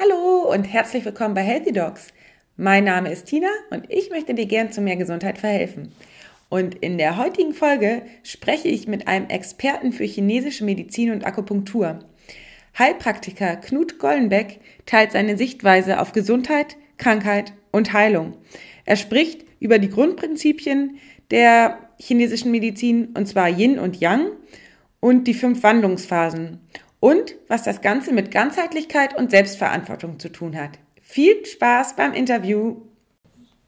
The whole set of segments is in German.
Hallo und herzlich willkommen bei Healthy Dogs. Mein Name ist Tina und ich möchte dir gern zu mehr Gesundheit verhelfen. Und in der heutigen Folge spreche ich mit einem Experten für chinesische Medizin und Akupunktur. Heilpraktiker Knut Gollenbeck teilt seine Sichtweise auf Gesundheit, Krankheit und Heilung. Er spricht über die Grundprinzipien der chinesischen Medizin, und zwar Yin und Yang und die fünf Wandlungsphasen und was das Ganze mit Ganzheitlichkeit und Selbstverantwortung zu tun hat. Viel Spaß beim Interview.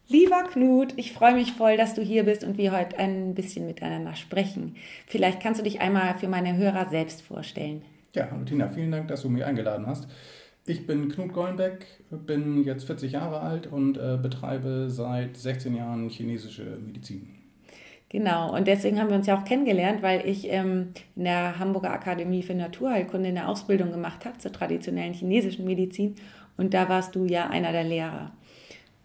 Lieber Knut, ich freue mich voll, dass du hier bist und wir heute ein bisschen miteinander sprechen. Vielleicht kannst du dich einmal für meine Hörer selbst vorstellen. Ja, hallo Tina, vielen Dank, dass du mich eingeladen hast. Ich bin Knut Gollenbeck, bin jetzt 40 Jahre alt und äh, betreibe seit 16 Jahren chinesische Medizin. Genau, und deswegen haben wir uns ja auch kennengelernt, weil ich ähm, in der Hamburger Akademie für Naturheilkunde eine Ausbildung gemacht habe zur traditionellen chinesischen Medizin und da warst du ja einer der Lehrer.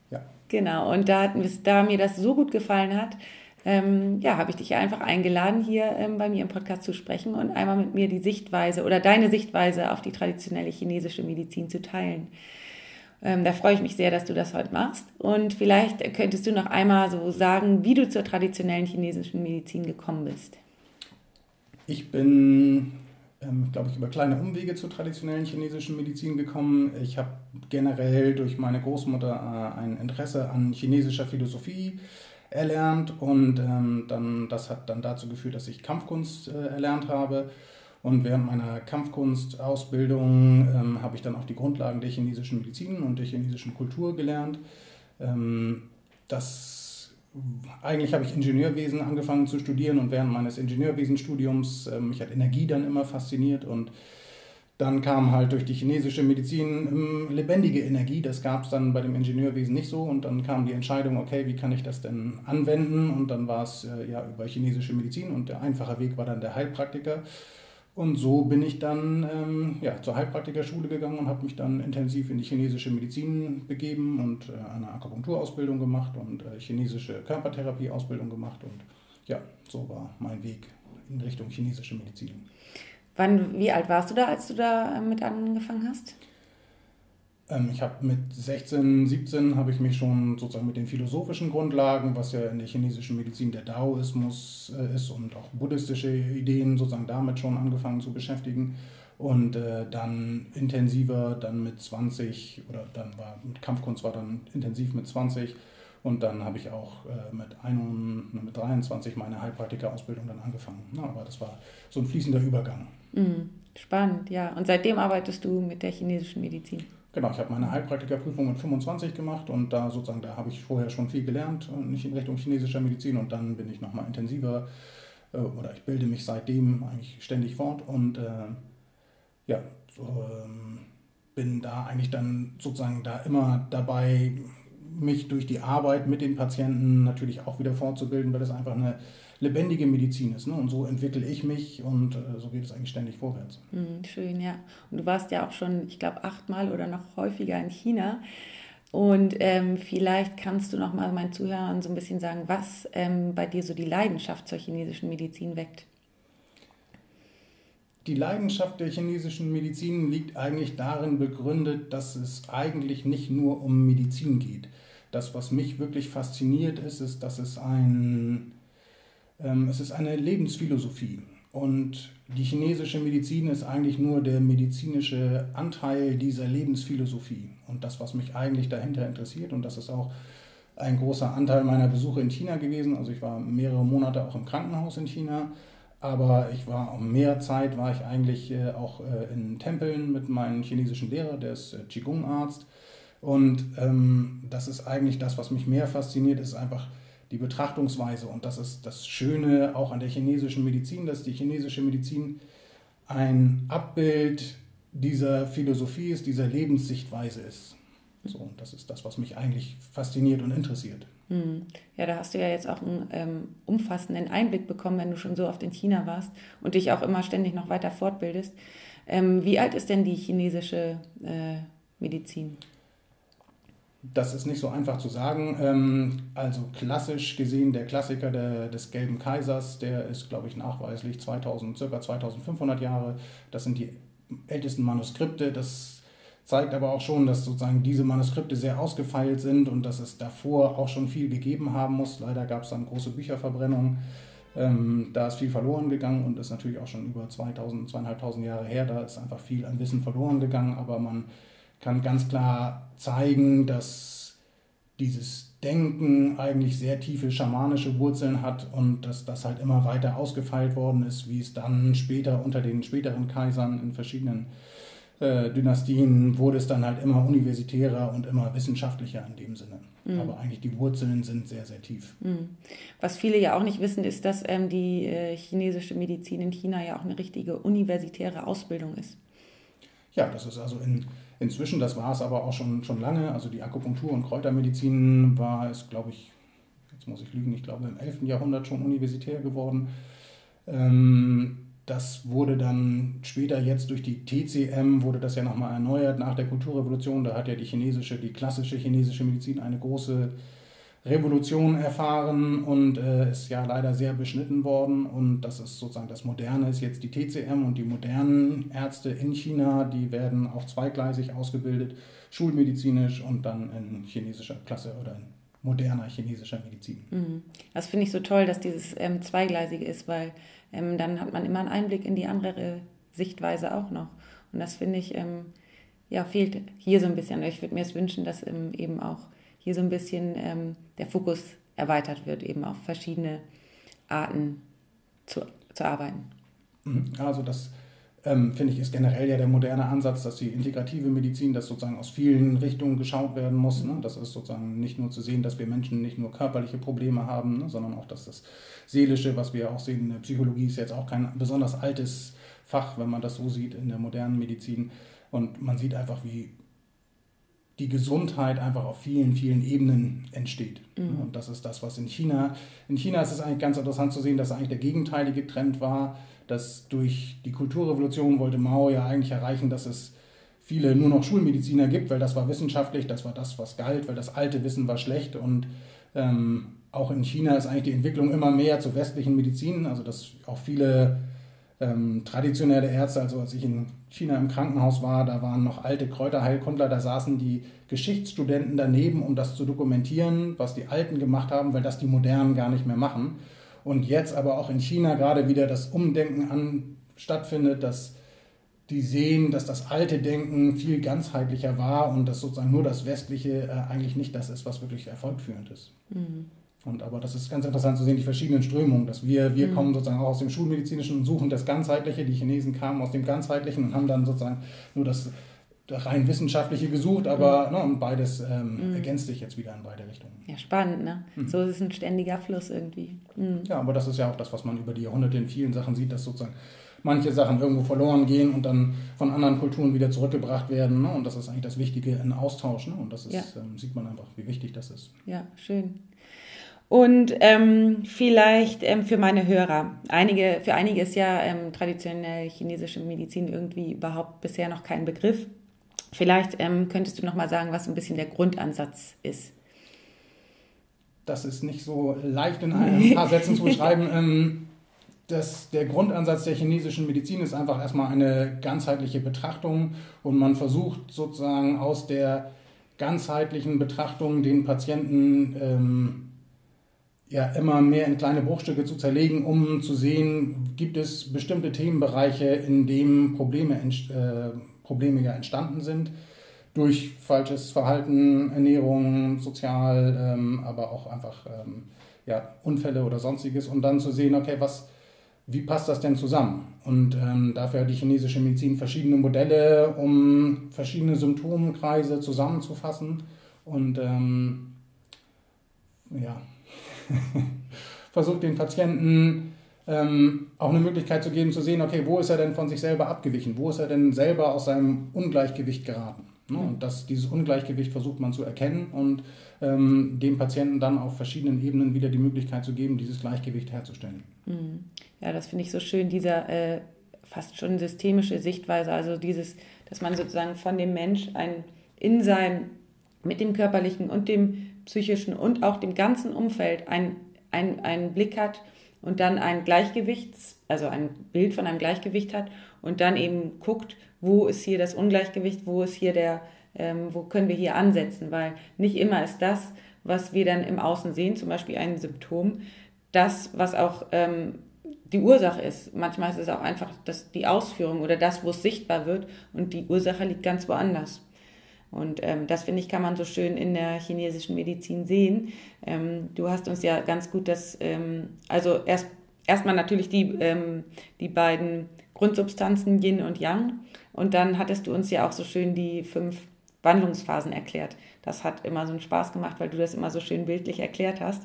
Ja. Genau, und da, da mir das so gut gefallen hat, ähm, ja, habe ich dich einfach eingeladen, hier ähm, bei mir im Podcast zu sprechen und einmal mit mir die Sichtweise oder deine Sichtweise auf die traditionelle chinesische Medizin zu teilen. Ähm, da freue ich mich sehr, dass du das heute machst. Und vielleicht könntest du noch einmal so sagen, wie du zur traditionellen chinesischen Medizin gekommen bist. Ich bin, ähm, glaube ich, über kleine Umwege zur traditionellen chinesischen Medizin gekommen. Ich habe generell durch meine Großmutter äh, ein Interesse an chinesischer Philosophie erlernt und ähm, dann, das hat dann dazu geführt, dass ich Kampfkunst äh, erlernt habe und während meiner Kampfkunstausbildung ähm, habe ich dann auch die Grundlagen der chinesischen Medizin und der chinesischen Kultur gelernt. Ähm, das, eigentlich habe ich Ingenieurwesen angefangen zu studieren und während meines Ingenieurwesenstudiums, ähm, mich hat Energie dann immer fasziniert und dann kam halt durch die chinesische Medizin ähm, lebendige Energie. Das gab es dann bei dem Ingenieurwesen nicht so. Und dann kam die Entscheidung, okay, wie kann ich das denn anwenden? Und dann war es äh, ja über chinesische Medizin und der einfache Weg war dann der Heilpraktiker. Und so bin ich dann ähm, ja, zur Heilpraktikerschule gegangen und habe mich dann intensiv in die chinesische Medizin begeben und äh, eine Akupunkturausbildung gemacht und äh, chinesische Körpertherapieausbildung gemacht. Und ja, so war mein Weg in Richtung chinesische Medizin. Wann, wie alt warst du da, als du da äh, mit angefangen hast? Ähm, ich habe mit 16, 17 habe ich mich schon sozusagen mit den philosophischen Grundlagen, was ja in der chinesischen Medizin der Daoismus äh, ist und auch buddhistische Ideen sozusagen damit schon angefangen zu beschäftigen und äh, dann intensiver dann mit 20 oder dann war Kampfkunst war dann intensiv mit 20 und dann habe ich auch äh, mit, 21, mit 23 meine Heilpraktiker-Ausbildung dann angefangen. Ja, aber das war so ein fließender Übergang. Mhm. Spannend, ja. Und seitdem arbeitest du mit der chinesischen Medizin? Genau, ich habe meine Heilpraktikerprüfung mit 25 gemacht und da sozusagen, da habe ich vorher schon viel gelernt, nicht in Richtung chinesischer Medizin und dann bin ich nochmal intensiver äh, oder ich bilde mich seitdem eigentlich ständig fort und äh, ja, so, ähm, bin da eigentlich dann sozusagen da immer dabei, mich durch die Arbeit mit den Patienten natürlich auch wieder fortzubilden, weil das einfach eine lebendige Medizin ist. Ne? Und so entwickle ich mich und äh, so geht es eigentlich ständig vorwärts. Mhm, schön, ja. Und du warst ja auch schon, ich glaube, achtmal oder noch häufiger in China. Und ähm, vielleicht kannst du noch mal meinen Zuhörern so ein bisschen sagen, was ähm, bei dir so die Leidenschaft zur chinesischen Medizin weckt. Die Leidenschaft der chinesischen Medizin liegt eigentlich darin begründet, dass es eigentlich nicht nur um Medizin geht. Das, was mich wirklich fasziniert, ist, ist dass es ein es ist eine Lebensphilosophie. Und die chinesische Medizin ist eigentlich nur der medizinische Anteil dieser Lebensphilosophie. Und das, was mich eigentlich dahinter interessiert, und das ist auch ein großer Anteil meiner Besuche in China gewesen. Also ich war mehrere Monate auch im Krankenhaus in China, aber ich war auch mehr Zeit, war ich eigentlich äh, auch äh, in Tempeln mit meinem chinesischen Lehrer, der ist äh, Qigong-Arzt. Und ähm, das ist eigentlich das, was mich mehr fasziniert, ist einfach die Betrachtungsweise. Und das ist das Schöne auch an der chinesischen Medizin, dass die chinesische Medizin ein Abbild dieser Philosophie ist, dieser Lebenssichtweise ist. So, und das ist das, was mich eigentlich fasziniert und interessiert. Hm. Ja, da hast du ja jetzt auch einen ähm, umfassenden Einblick bekommen, wenn du schon so oft in China warst und dich auch immer ständig noch weiter fortbildest. Ähm, wie alt ist denn die chinesische äh, Medizin? Das ist nicht so einfach zu sagen. Ähm, also klassisch gesehen, der Klassiker der, des Gelben Kaisers, der ist, glaube ich, nachweislich 2000, circa 2500 Jahre. Das sind die ältesten Manuskripte. Das zeigt aber auch schon, dass sozusagen diese Manuskripte sehr ausgefeilt sind und dass es davor auch schon viel gegeben haben muss. Leider gab es dann große Bücherverbrennungen. Ähm, da ist viel verloren gegangen und ist natürlich auch schon über 2000, 2500 Jahre her. Da ist einfach viel an Wissen verloren gegangen, aber man kann ganz klar zeigen, dass dieses Denken eigentlich sehr tiefe schamanische Wurzeln hat und dass das halt immer weiter ausgefeilt worden ist, wie es dann später unter den späteren Kaisern in verschiedenen äh, Dynastien wurde es dann halt immer universitärer und immer wissenschaftlicher in dem Sinne. Mhm. Aber eigentlich die Wurzeln sind sehr, sehr tief. Mhm. Was viele ja auch nicht wissen, ist, dass ähm, die äh, chinesische Medizin in China ja auch eine richtige universitäre Ausbildung ist. Ja, das ist also in, inzwischen, das war es aber auch schon, schon lange. Also die Akupunktur und Kräutermedizin war es, glaube ich, jetzt muss ich lügen, ich glaube im 11. Jahrhundert schon universitär geworden. Ähm, das wurde dann später jetzt durch die TCM, wurde das ja nochmal erneuert nach der Kulturrevolution. Da hat ja die chinesische, die klassische chinesische Medizin eine große Revolution erfahren und äh, ist ja leider sehr beschnitten worden. Und das ist sozusagen das Moderne, ist jetzt die TCM und die modernen Ärzte in China, die werden auch zweigleisig ausgebildet, schulmedizinisch und dann in chinesischer Klasse oder in moderner chinesischer Medizin. Mhm. Das finde ich so toll, dass dieses ähm, zweigleisige ist, weil ähm, dann hat man immer einen Einblick in die andere Sichtweise auch noch. Und das finde ich, ähm, ja, fehlt hier so ein bisschen. Ich würde mir es wünschen, dass ähm, eben auch hier so ein bisschen ähm, der Fokus erweitert wird, eben auf verschiedene Arten zu, zu arbeiten. Mhm. Also das ähm, finde ich ist generell ja der moderne Ansatz, dass die integrative Medizin, dass sozusagen aus vielen Richtungen geschaut werden muss. Ne? Das ist sozusagen nicht nur zu sehen, dass wir Menschen nicht nur körperliche Probleme haben, ne? sondern auch, dass das Seelische, was wir auch sehen in der Psychologie, ist jetzt auch kein besonders altes Fach, wenn man das so sieht in der modernen Medizin. Und man sieht einfach, wie die Gesundheit einfach auf vielen, vielen Ebenen entsteht. Mhm. Und das ist das, was in China, in China ist es eigentlich ganz interessant zu sehen, dass eigentlich der gegenteilige Trend war, dass durch die Kulturrevolution wollte Mao ja eigentlich erreichen, dass es viele nur noch Schulmediziner gibt, weil das war wissenschaftlich, das war das, was galt, weil das alte Wissen war schlecht und ähm, auch in China ist eigentlich die Entwicklung immer mehr zur westlichen Medizin, also dass auch viele ähm, traditionelle Ärzte, also als ich in China im Krankenhaus war, da waren noch alte Kräuterheilkundler, da saßen die Geschichtsstudenten daneben, um das zu dokumentieren, was die Alten gemacht haben, weil das die Modernen gar nicht mehr machen. Und jetzt aber auch in China gerade wieder das Umdenken an stattfindet, dass die sehen, dass das alte Denken viel ganzheitlicher war und dass sozusagen nur das Westliche äh, eigentlich nicht das ist, was wirklich erfolgführend ist. Mhm. Und aber das ist ganz interessant zu sehen, die verschiedenen Strömungen, dass wir, wir mhm. kommen sozusagen auch aus dem Schulmedizinischen und suchen das Ganzheitliche, die Chinesen kamen aus dem Ganzheitlichen und haben dann sozusagen nur das, rein Wissenschaftliche gesucht, aber mhm. ne, und beides ähm, mhm. ergänzt sich jetzt wieder in beide Richtungen. Ja, spannend, ne? Mhm. So ist es ein ständiger Fluss irgendwie. Mhm. Ja, aber das ist ja auch das, was man über die Jahrhunderte in vielen Sachen sieht, dass sozusagen manche Sachen irgendwo verloren gehen und dann von anderen Kulturen wieder zurückgebracht werden. Ne? Und das ist eigentlich das Wichtige in Austausch. Ne? Und das ist, ja. ähm, sieht man einfach, wie wichtig das ist. Ja, schön. Und ähm, vielleicht ähm, für meine Hörer, einige, für einige ist ja ähm, traditionelle chinesische Medizin irgendwie überhaupt bisher noch kein Begriff. Vielleicht ähm, könntest du noch mal sagen, was ein bisschen der Grundansatz ist. Das ist nicht so leicht in ein paar Sätzen zu beschreiben. Ähm, das, der Grundansatz der chinesischen Medizin ist einfach erstmal eine ganzheitliche Betrachtung und man versucht sozusagen aus der ganzheitlichen Betrachtung den Patienten ähm, ja immer mehr in kleine Bruchstücke zu zerlegen, um zu sehen, gibt es bestimmte Themenbereiche, in denen Probleme, äh, Probleme ja entstanden sind. Durch falsches Verhalten, Ernährung, sozial, ähm, aber auch einfach ähm, ja, Unfälle oder sonstiges. Und dann zu sehen, okay, was, wie passt das denn zusammen? Und ähm, dafür hat die chinesische Medizin verschiedene Modelle, um verschiedene Symptomkreise zusammenzufassen. Und ähm, ja, versucht den Patienten ähm, auch eine Möglichkeit zu geben, zu sehen, okay, wo ist er denn von sich selber abgewichen? Wo ist er denn selber aus seinem Ungleichgewicht geraten? Ne? Und das, dieses Ungleichgewicht versucht man zu erkennen und ähm, dem Patienten dann auf verschiedenen Ebenen wieder die Möglichkeit zu geben, dieses Gleichgewicht herzustellen. Mhm. Ja, das finde ich so schön, dieser äh, fast schon systemische Sichtweise, also dieses, dass man sozusagen von dem Mensch ein in sein, mit dem körperlichen und dem psychischen und auch dem ganzen Umfeld einen ein Blick hat und dann ein Gleichgewicht, also ein Bild von einem Gleichgewicht hat und dann eben guckt, wo ist hier das Ungleichgewicht, wo ist hier der, ähm, wo können wir hier ansetzen, weil nicht immer ist das, was wir dann im Außen sehen, zum Beispiel ein Symptom, das, was auch ähm, die Ursache ist. Manchmal ist es auch einfach das, die Ausführung oder das, wo es sichtbar wird und die Ursache liegt ganz woanders. Und ähm, das finde ich, kann man so schön in der chinesischen Medizin sehen. Ähm, du hast uns ja ganz gut das, ähm, also erst erstmal natürlich die, ähm, die beiden Grundsubstanzen Yin und Yang. Und dann hattest du uns ja auch so schön die fünf Wandlungsphasen erklärt. Das hat immer so einen Spaß gemacht, weil du das immer so schön bildlich erklärt hast.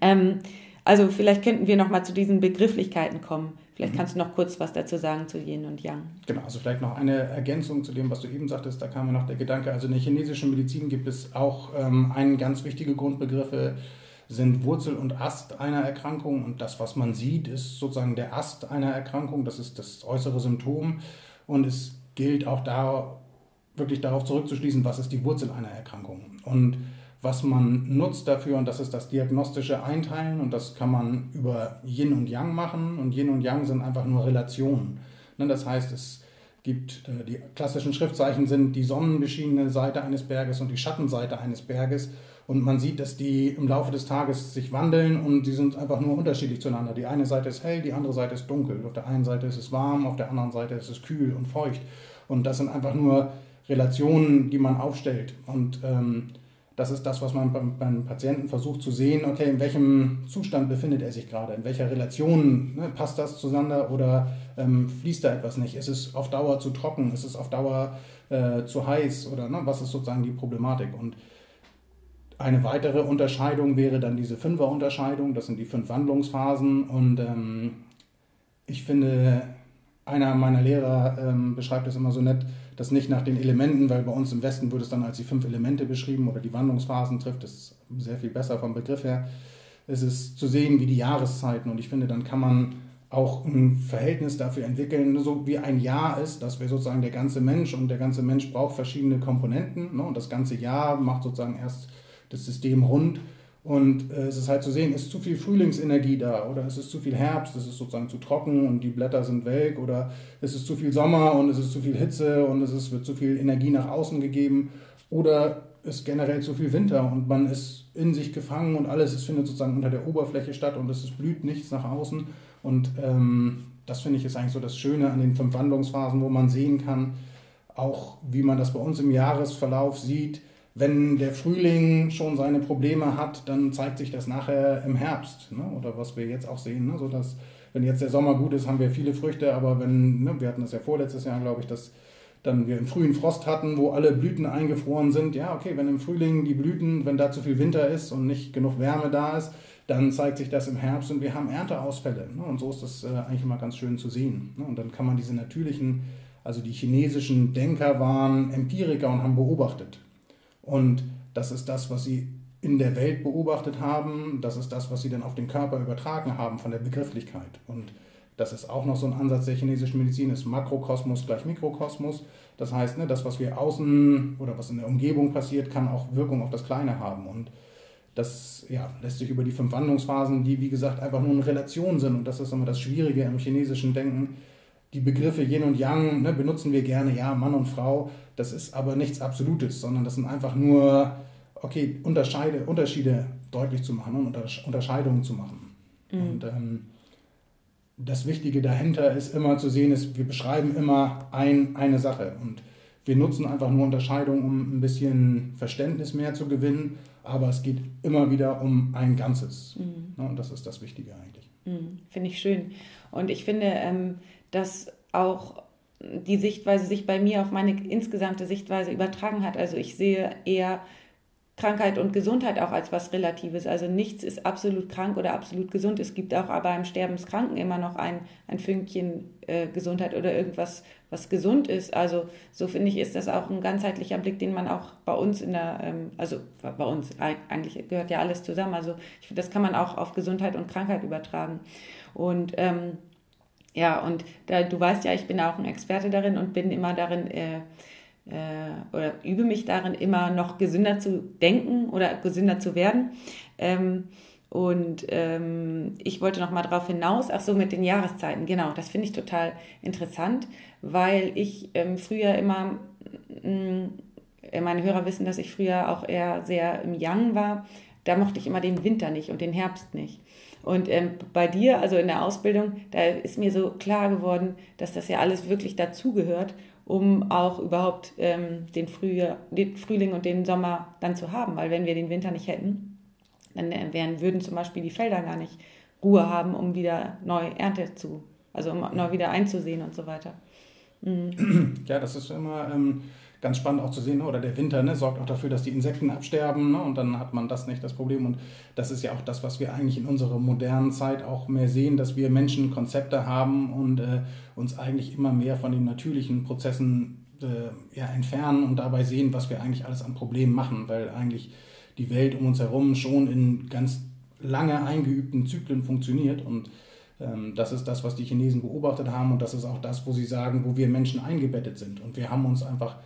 Ähm, also vielleicht könnten wir noch mal zu diesen Begrifflichkeiten kommen. Vielleicht mhm. kannst du noch kurz was dazu sagen zu Yin und Yang. Genau, also vielleicht noch eine Ergänzung zu dem, was du eben sagtest. Da kam mir noch der Gedanke, also in der chinesischen Medizin gibt es auch ähm, einen ganz wichtige Begriffe, sind Wurzel und Ast einer Erkrankung und das, was man sieht, ist sozusagen der Ast einer Erkrankung, das ist das äußere Symptom und es gilt auch da wirklich darauf zurückzuschließen, was ist die Wurzel einer Erkrankung. Und was man nutzt dafür, und das ist das diagnostische Einteilen, und das kann man über Yin und Yang machen, und Yin und Yang sind einfach nur Relationen. Ne, das heißt, es gibt, äh, die klassischen Schriftzeichen sind die sonnenbeschienene Seite eines Berges und die Schattenseite eines Berges. Und man sieht, dass die im Laufe des Tages sich wandeln und die sind einfach nur unterschiedlich zueinander. Die eine Seite ist hell, die andere Seite ist dunkel. Auf der einen Seite ist es warm, auf der anderen Seite ist es kühl und feucht. Und das sind einfach nur Relationen, die man aufstellt. Und ähm, das ist das, was man beim, beim, Patienten versucht zu sehen, okay, in welchem Zustand befindet er sich gerade, in welcher Relation ne, passt das zueinander oder ähm, fließt da etwas nicht? Ist es auf Dauer zu trocken? Ist es auf Dauer äh, zu heiß? Oder ne, was ist sozusagen die Problematik? Und eine weitere Unterscheidung wäre dann diese Fünfer-Unterscheidung, das sind die fünf Wandlungsphasen. Und ähm, ich finde, einer meiner Lehrer ähm, beschreibt es immer so nett, das nicht nach den Elementen, weil bei uns im Westen wird es dann als die fünf Elemente beschrieben oder die Wandlungsphasen trifft, das ist sehr viel besser vom Begriff her. Es ist zu sehen wie die Jahreszeiten und ich finde, dann kann man auch ein Verhältnis dafür entwickeln, so wie ein Jahr ist, dass wir sozusagen der ganze Mensch und der ganze Mensch braucht verschiedene Komponenten ne, und das ganze Jahr macht sozusagen erst das System rund und äh, es ist halt zu sehen, ist zu viel Frühlingsenergie da oder ist es zu viel Herbst, ist es sozusagen zu trocken und die Blätter sind welk oder ist es zu viel Sommer und ist es zu viel Hitze und es ist, wird zu viel Energie nach außen gegeben oder ist generell zu viel Winter und man ist in sich gefangen und alles es findet sozusagen unter der Oberfläche statt und es blüht nichts nach außen. Und ähm, das finde ich ist eigentlich so das Schöne an den fünf Wandlungsphasen, wo man sehen kann, auch wie man das bei uns im Jahresverlauf sieht, wenn der Frühling schon seine Probleme hat, dann zeigt sich das nachher im Herbst. Ne? Oder was wir jetzt auch sehen, ne? so wenn jetzt der Sommer gut ist, haben wir viele Früchte, aber wenn, ne, wir hatten das ja vorletztes Jahr, glaube ich, dass dann wir im frühen Frost hatten, wo alle Blüten eingefroren sind. Ja, okay, wenn im Frühling die Blüten, wenn da zu viel Winter ist und nicht genug Wärme da ist, dann zeigt sich das im Herbst und wir haben Ernteausfälle. Ne? Und so ist das äh, eigentlich immer ganz schön zu sehen. Ne? Und dann kann man diese natürlichen, also die chinesischen Denker waren Empiriker und haben beobachtet. Und das ist das, was sie in der Welt beobachtet haben. Das ist das, was sie dann auf den Körper übertragen haben von der Begrifflichkeit. Und das ist auch noch so ein Ansatz der chinesischen Medizin, ist Makrokosmos gleich Mikrokosmos. Das heißt, ne, das, was wir außen oder was in der Umgebung passiert, kann auch Wirkung auf das Kleine haben. Und das ja, lässt sich über die fünf Wandlungsphasen, die wie gesagt einfach nur in Relation sind, und das ist immer das Schwierige im chinesischen Denken, die Begriffe Yin und Yang ne, benutzen wir gerne, ja, Mann und Frau, das ist aber nichts Absolutes, sondern das sind einfach nur, okay, Unterscheide, Unterschiede deutlich zu machen und Unterscheidungen zu machen. Mhm. Und ähm, das Wichtige dahinter ist immer zu sehen, ist, wir beschreiben immer ein, eine Sache und wir nutzen einfach nur Unterscheidungen, um ein bisschen Verständnis mehr zu gewinnen, aber es geht immer wieder um ein Ganzes. Mhm. Und das ist das Wichtige eigentlich. Mhm. Finde ich schön. Und ich finde, ähm, dass auch die Sichtweise sich bei mir auf meine insgesamte Sichtweise übertragen hat. Also ich sehe eher Krankheit und Gesundheit auch als was Relatives. Also nichts ist absolut krank oder absolut gesund. Es gibt auch aber im Sterbenskranken immer noch ein, ein Fünkchen äh, Gesundheit oder irgendwas, was gesund ist. Also so finde ich, ist das auch ein ganzheitlicher Blick, den man auch bei uns in der, ähm, also bei uns eigentlich gehört ja alles zusammen. Also ich finde, das kann man auch auf Gesundheit und Krankheit übertragen. Und ähm, ja, und da, du weißt ja, ich bin auch ein Experte darin und bin immer darin, äh, äh, oder übe mich darin, immer noch gesünder zu denken oder gesünder zu werden. Ähm, Und ähm, ich wollte noch mal darauf hinaus, ach so, mit den Jahreszeiten, genau, das finde ich total interessant, weil ich ähm, früher immer, mh, mm, meine Hörer wissen, dass ich früher auch eher sehr im Young war. Da mochte ich immer den Winter nicht und den Herbst nicht. Und ähm, bei dir, also in der Ausbildung, da ist mir so klar geworden, dass das ja alles wirklich dazugehört, um auch überhaupt ähm, den, Frühjahr, den Frühling und den Sommer dann zu haben. Weil wenn wir den Winter nicht hätten, dann äh, wären, würden zum Beispiel die Felder gar nicht Ruhe haben, um wieder neu Ernte zu, also um neu wieder einzusehen und so weiter. Mhm. Ja, das ist immer ähm, ganz spannend auch zu sehen, ne? oder der Winter ne, sorgt auch dafür, dass die Insekten absterben ne? und dann hat man das nicht das Problem. Und das ist ja auch das, was wir eigentlich in unserer modernen Zeit auch mehr sehen, dass wir Menschen Konzepte haben und äh, uns eigentlich immer mehr von den natürlichen Prozessen äh, ja, entfernen und dabei sehen, was wir eigentlich alles an Problemen machen, weil eigentlich die Welt um uns herum schon in ganz lange eingeübten Zyklen funktioniert und ähm, das ist das, was die Chinesen beobachtet haben und das ist auch das, wo sie sagen, wo wir Menschen eingebettet sind. Und wir haben uns einfach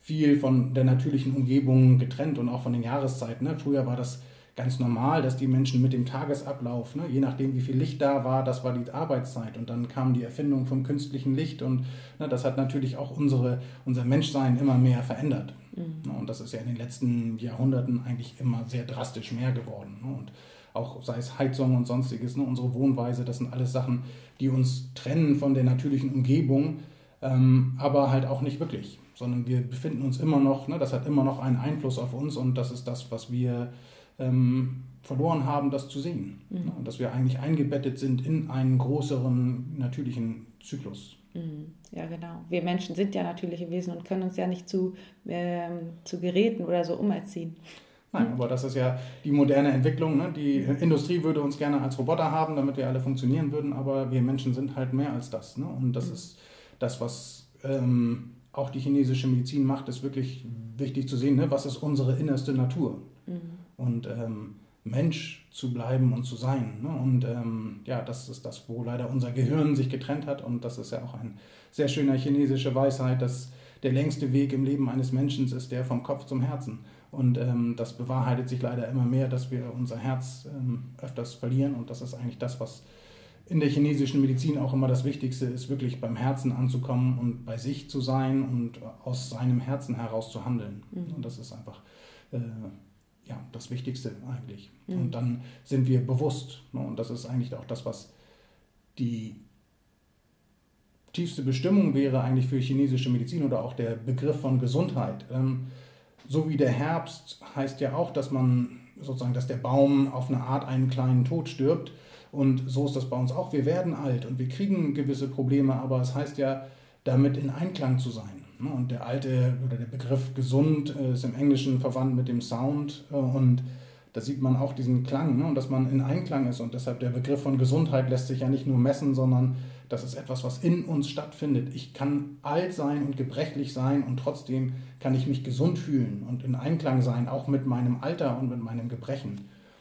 viel von der natürlichen Umgebung getrennt und auch von den Jahreszeiten. Ne? Früher war das ganz normal, dass die Menschen mit dem Tagesablauf, ne, je nachdem wie viel Licht da war, das war die Arbeitszeit. Und dann kam die Erfindung vom künstlichen Licht und ne, das hat natürlich auch unsere, unser Menschsein immer mehr verändert. Mhm. Und das ist ja in den letzten Jahrhunderten eigentlich immer sehr drastisch mehr geworden. Ne? Und auch sei es Heizung und sonstiges, ne, unsere Wohnweise, das sind alles Sachen, die uns trennen von der natürlichen Umgebung, ähm, aber halt auch nicht wirklich sondern wir befinden uns immer noch, ne, das hat immer noch einen Einfluss auf uns und das ist das, was wir ähm, verloren haben, das zu sehen. Mhm. Ne, dass wir eigentlich eingebettet sind in einen größeren natürlichen Zyklus. Mhm. Ja, genau. Wir Menschen sind ja natürliche Wesen und können uns ja nicht zu, ähm, zu Geräten oder so umerziehen. Nein, aber das ist ja die moderne Entwicklung. Ne? Die Industrie würde uns gerne als Roboter haben, damit wir alle funktionieren würden, aber wir Menschen sind halt mehr als das. Ne? Und das mhm. ist das, was ähm, auch die chinesische Medizin macht, ist wirklich wichtig zu sehen, ne? was ist unsere innerste Natur. Mhm. Und ähm, Mensch zu bleiben und zu sein. Ne? Und ähm, ja, das ist das, wo leider unser Gehirn sich getrennt hat. Und das ist ja auch eine sehr schöne chinesische Weisheit, dass der längste Weg im Leben eines Menschen ist der vom Kopf zum Herzen. Und ähm, das bewahrheitet sich leider immer mehr, dass wir unser Herz ähm, öfters verlieren. Und das ist eigentlich das, was in der chinesischen Medizin auch immer das Wichtigste ist, wirklich beim Herzen anzukommen und bei sich zu sein und aus seinem Herzen heraus zu handeln. Mhm. Und das ist einfach äh, ja, das Wichtigste eigentlich. Mhm. Und dann sind wir bewusst. Ne? Und das ist eigentlich auch das, was die tiefste Bestimmung wäre eigentlich für chinesische Medizin oder auch der Begriff von Gesundheit. Ähm, so wie der Herbst heißt ja auch, dass man sozusagen, dass der Baum auf eine Art einen kleinen Tod stirbt und so ist das bei uns auch. Wir werden alt und wir kriegen gewisse Probleme, aber es heißt ja, damit in Einklang zu sein. Ne? Und der alte oder der Begriff gesund äh, ist im Englischen verwandt mit dem Sound äh, und da sieht man auch diesen Klang ne? und dass man in Einklang ist und deshalb der Begriff von Gesundheit lässt sich ja nicht nur messen, sondern das ist etwas, was in uns stattfindet. Ich kann alt sein und gebrechlich sein und trotzdem kann ich mich gesund fühlen und in Einklang sein, auch mit meinem Alter und mit meinem Gebrechen.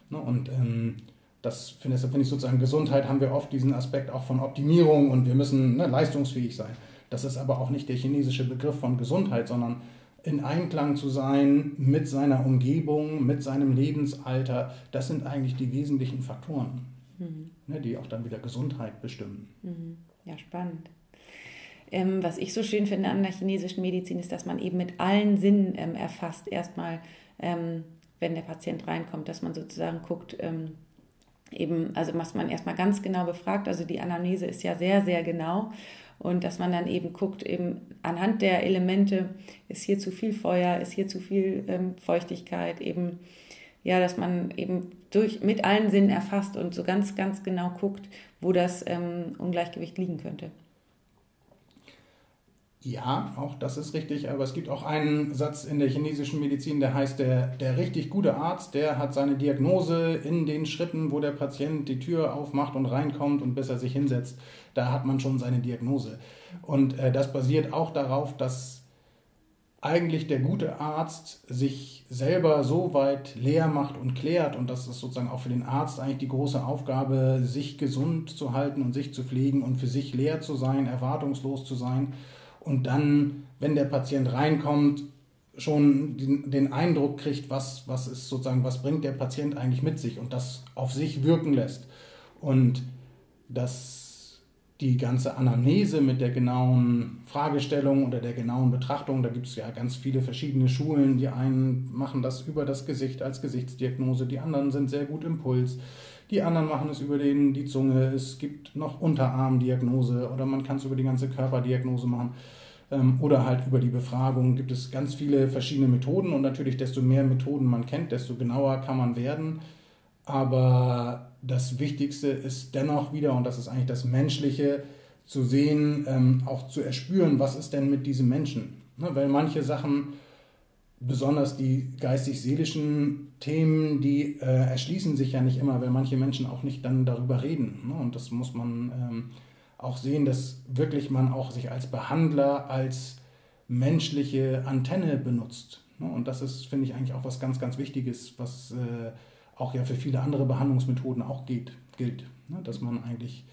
Ne? Und ähm, das finde find ich sozusagen, Gesundheit haben wir oft diesen Aspekt auch von Optimierung und wir müssen ne, leistungsfähig sein. Das ist aber auch nicht der chinesische Begriff von Gesundheit, sondern in Einklang zu sein mit seiner Umgebung, mit seinem Lebensalter. Das sind eigentlich die wesentlichen Faktoren, mhm. ne, die auch dann wieder Gesundheit bestimmen. Mhm. Ja, spannend. Ähm, was ich so schön finde an der chinesischen Medizin ist, dass man eben mit allen Sinnen ähm, erfasst. Erstmal, ähm, wenn der Patient reinkommt, dass man sozusagen guckt, ähm, eben, also was man erstmal ganz genau befragt, also die Anamnese ist ja sehr, sehr genau und dass man dann eben guckt, eben anhand der Elemente, ist hier zu viel Feuer, ist hier zu viel ähm, Feuchtigkeit, eben, ja, dass man eben durch, mit allen Sinnen erfasst und so ganz, ganz genau guckt, wo das ähm, Ungleichgewicht liegen könnte. Ja, auch das ist richtig, aber es gibt auch einen Satz in der chinesischen Medizin, der heißt, der, der richtig gute Arzt, der hat seine Diagnose in den Schritten, wo der Patient die Tür aufmacht und reinkommt und bis er sich hinsetzt, da hat man schon seine Diagnose. Und äh, das basiert auch darauf, dass eigentlich der gute Arzt sich selber so weit leer macht und klärt und das ist sozusagen auch für den Arzt eigentlich die große Aufgabe, sich gesund zu halten und sich zu pflegen und für sich leer zu sein, erwartungslos zu sein und dann, wenn der Patient reinkommt, schon den, den, Eindruck kriegt, was, was ist sozusagen, was bringt der Patient eigentlich mit sich und das auf sich wirken lässt. Und dass die ganze Anamnese mit der genauen Fragestellung oder der genauen Betrachtung, da gibt es ja ganz viele verschiedene Schulen. Die einen machen das über das Gesicht als Gesichtsdiagnose, die anderen sind sehr gut im Puls. Die anderen machen es über den, die Zunge. Es gibt noch Unterarmdiagnose oder man kann es über die ganze Körperdiagnose machen. Ähm, oder halt über die Befragung gibt es ganz viele verschiedene Methoden und natürlich desto mehr Methoden man kennt, desto genauer kann man werden. Aber das Wichtigste ist dennoch wieder, und das ist eigentlich das Menschliche, zu sehen, ähm, auch zu erspüren, was ist denn mit diesem Menschen. Ne? Weil manche Sachen, besonders die geistig-seelischen Themen, die äh, erschließen sich ja nicht immer, weil manche Menschen auch nicht dann darüber reden. Ne? Und das muss man ähm, auch sehen, dass wirklich man auch sich als Behandler, als menschliche Antenne benutzt. Ne? Und das ist, finde ich, eigentlich auch was ganz, ganz Wichtiges, was äh, auch ja für viele andere Behandlungsmethoden auch geht, gilt. Ne? Dass man eigentlich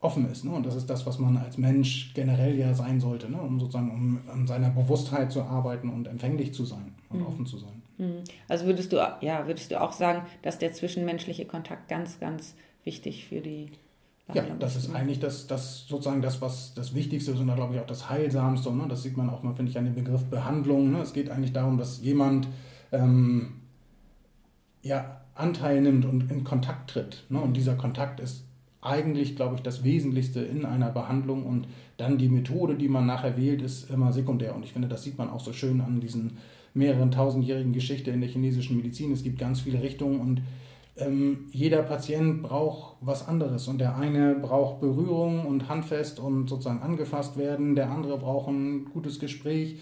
offen ist. Ne? Und das ist das, was man als Mensch generell ja sein sollte, ne? um sozusagen um an seiner Bewusstheit zu arbeiten und empfänglich zu sein und mhm. offen zu sein. Mhm. Also würdest du, ja, würdest du auch sagen, dass der zwischenmenschliche Kontakt ganz, ganz wichtig für die ja, das ist eigentlich das, das sozusagen das, was das Wichtigste ist und da glaube ich auch das Heilsamste. Ne? Das sieht man auch mal, finde ich, an dem Begriff Behandlung. Ne? Es geht eigentlich darum, dass jemand ähm, ja, Anteil nimmt und in Kontakt tritt. Ne? Und dieser Kontakt ist eigentlich, glaube ich, das Wesentlichste in einer Behandlung und dann die Methode, die man nachher wählt, ist immer sekundär. Und ich finde, das sieht man auch so schön an diesen mehreren tausendjährigen Geschichte in der chinesischen Medizin. Es gibt ganz viele Richtungen und ähm, jeder Patient braucht was anderes und der eine braucht Berührung und handfest und sozusagen angefasst werden, der andere braucht ein gutes Gespräch,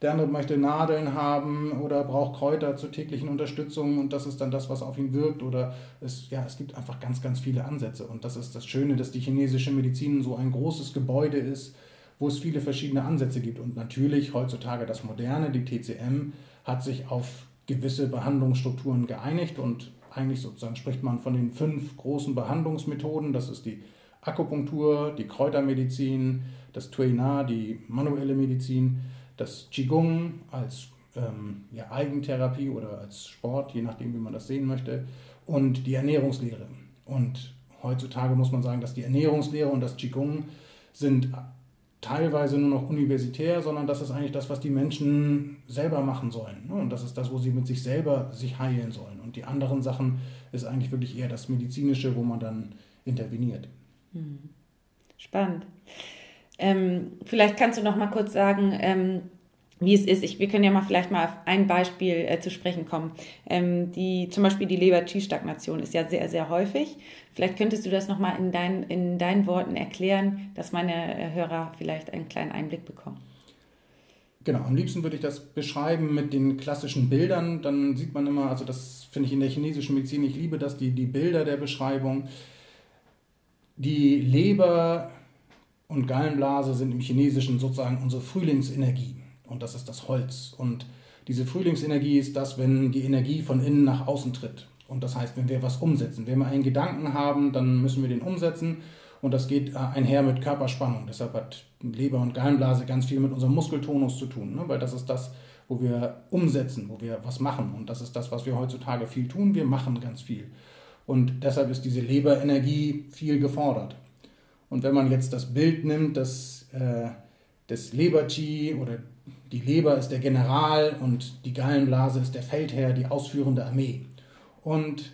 der andere möchte Nadeln haben oder braucht Kräuter zur täglichen Unterstützung und das ist dann das, was auf ihn wirkt oder es, ja, es gibt einfach ganz, ganz viele Ansätze. Und das ist das Schöne, dass die chinesische Medizin so ein großes Gebäude ist, wo es viele verschiedene Ansätze gibt. Und natürlich heutzutage das Moderne, die TCM, hat sich auf gewisse Behandlungsstrukturen geeinigt und eigentlich sozusagen spricht man von den fünf großen Behandlungsmethoden. Das ist die Akupunktur, die Kräutermedizin, das Tuina, die manuelle Medizin, das Qigong als ähm, ja, Eigentherapie oder als Sport, je nachdem, wie man das sehen möchte, und die Ernährungslehre. Und heutzutage muss man sagen, dass die Ernährungslehre und das Qigong sind teilweise nur noch universitär, sondern das ist eigentlich das, was die Menschen selber machen sollen. Ne? Und das ist das, wo sie mit sich selber sich heilen sollen. Und die anderen Sachen ist eigentlich wirklich eher das Medizinische, wo man dann interveniert. Hm. Spannend. Ähm, vielleicht kannst du noch mal kurz sagen, ähm, wie es ist. Ich, wir können ja mal vielleicht mal auf ein Beispiel äh, zu sprechen kommen. Ähm, die, zum Beispiel die Leber-Qi-Stagnation ist ja sehr, sehr häufig. Vielleicht könntest du das nochmal in, dein, in deinen Worten erklären, dass meine äh, Hörer vielleicht einen kleinen Einblick bekommen. Genau, am liebsten würde ich das beschreiben mit den klassischen Bildern. Dann sieht man immer, also das finde ich in der chinesischen Medizin, ich liebe das, die, die Bilder der Beschreibung. Die Leber und Gallenblase sind im Chinesischen sozusagen unsere Frühlingsenergie und das ist das Holz. Und diese Frühlingsenergie ist das, wenn die Energie von innen nach außen tritt. Und das heißt, wenn wir was umsetzen, wenn wir einen Gedanken haben, dann müssen wir den umsetzen. Und das geht äh, einher mit Körperspannung. Deshalb hat Leber und Gallenblase ganz viel mit unserem Muskeltonus zu tun, ne? weil das ist das, wo wir umsetzen, wo wir was machen. Und das ist das, was wir heutzutage viel tun. Wir machen ganz viel. Und deshalb ist diese Leberenergie viel gefordert. Und wenn man jetzt das Bild nimmt, das, äh, des Leber-Chi oder die Leber ist der General und die Gallenblase ist der Feldherr, die ausführende Armee. Und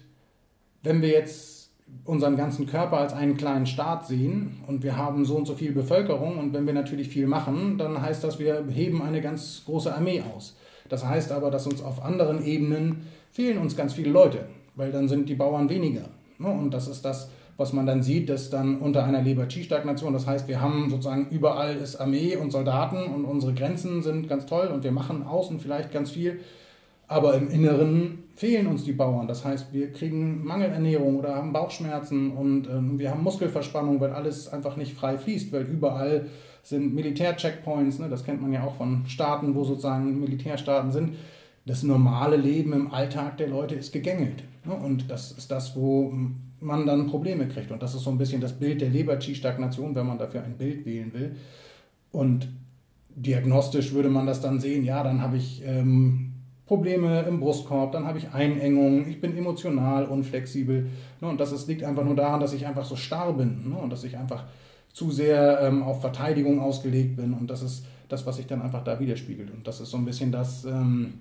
wenn wir jetzt unseren ganzen Körper als einen kleinen Staat sehen und wir haben so und so viel Bevölkerung und wenn wir natürlich viel machen, dann heißt das, wir heben eine ganz große Armee aus. Das heißt aber, dass uns auf anderen Ebenen fehlen uns ganz viele Leute, weil dann sind die Bauern weniger. Und das ist das, was man dann sieht, dass dann unter einer Leber-Chi-Stagnation, das heißt, wir haben sozusagen überall ist Armee und Soldaten und unsere Grenzen sind ganz toll und wir machen außen vielleicht ganz viel, aber im Inneren fehlen uns die Bauern. Das heißt, wir kriegen Mangelernährung oder haben Bauchschmerzen und äh, wir haben Muskelverspannung, weil alles einfach nicht frei fließt, weil überall sind Militär-Checkpoints, ne? das kennt man ja auch von Staaten, wo sozusagen Militärstaaten sind. Das normale Leben im Alltag der Leute ist gegängelt. Ne? Und das ist das, wo man dann Probleme kriegt. Und das ist so ein bisschen das Bild der Leber-Chi-Stagnation, wenn man dafür ein Bild wählen will. Und diagnostisch würde man das dann sehen, ja, dann habe ich ähm, Probleme im Brustkorb, dann habe ich Einengung, ich bin emotional unflexibel. Ne, und das ist, liegt einfach nur daran, dass ich einfach so starr bin ne, und dass ich einfach zu sehr ähm, auf Verteidigung ausgelegt bin. Und das ist das, was sich dann einfach da widerspiegelt. Und das ist so ein bisschen das, ähm,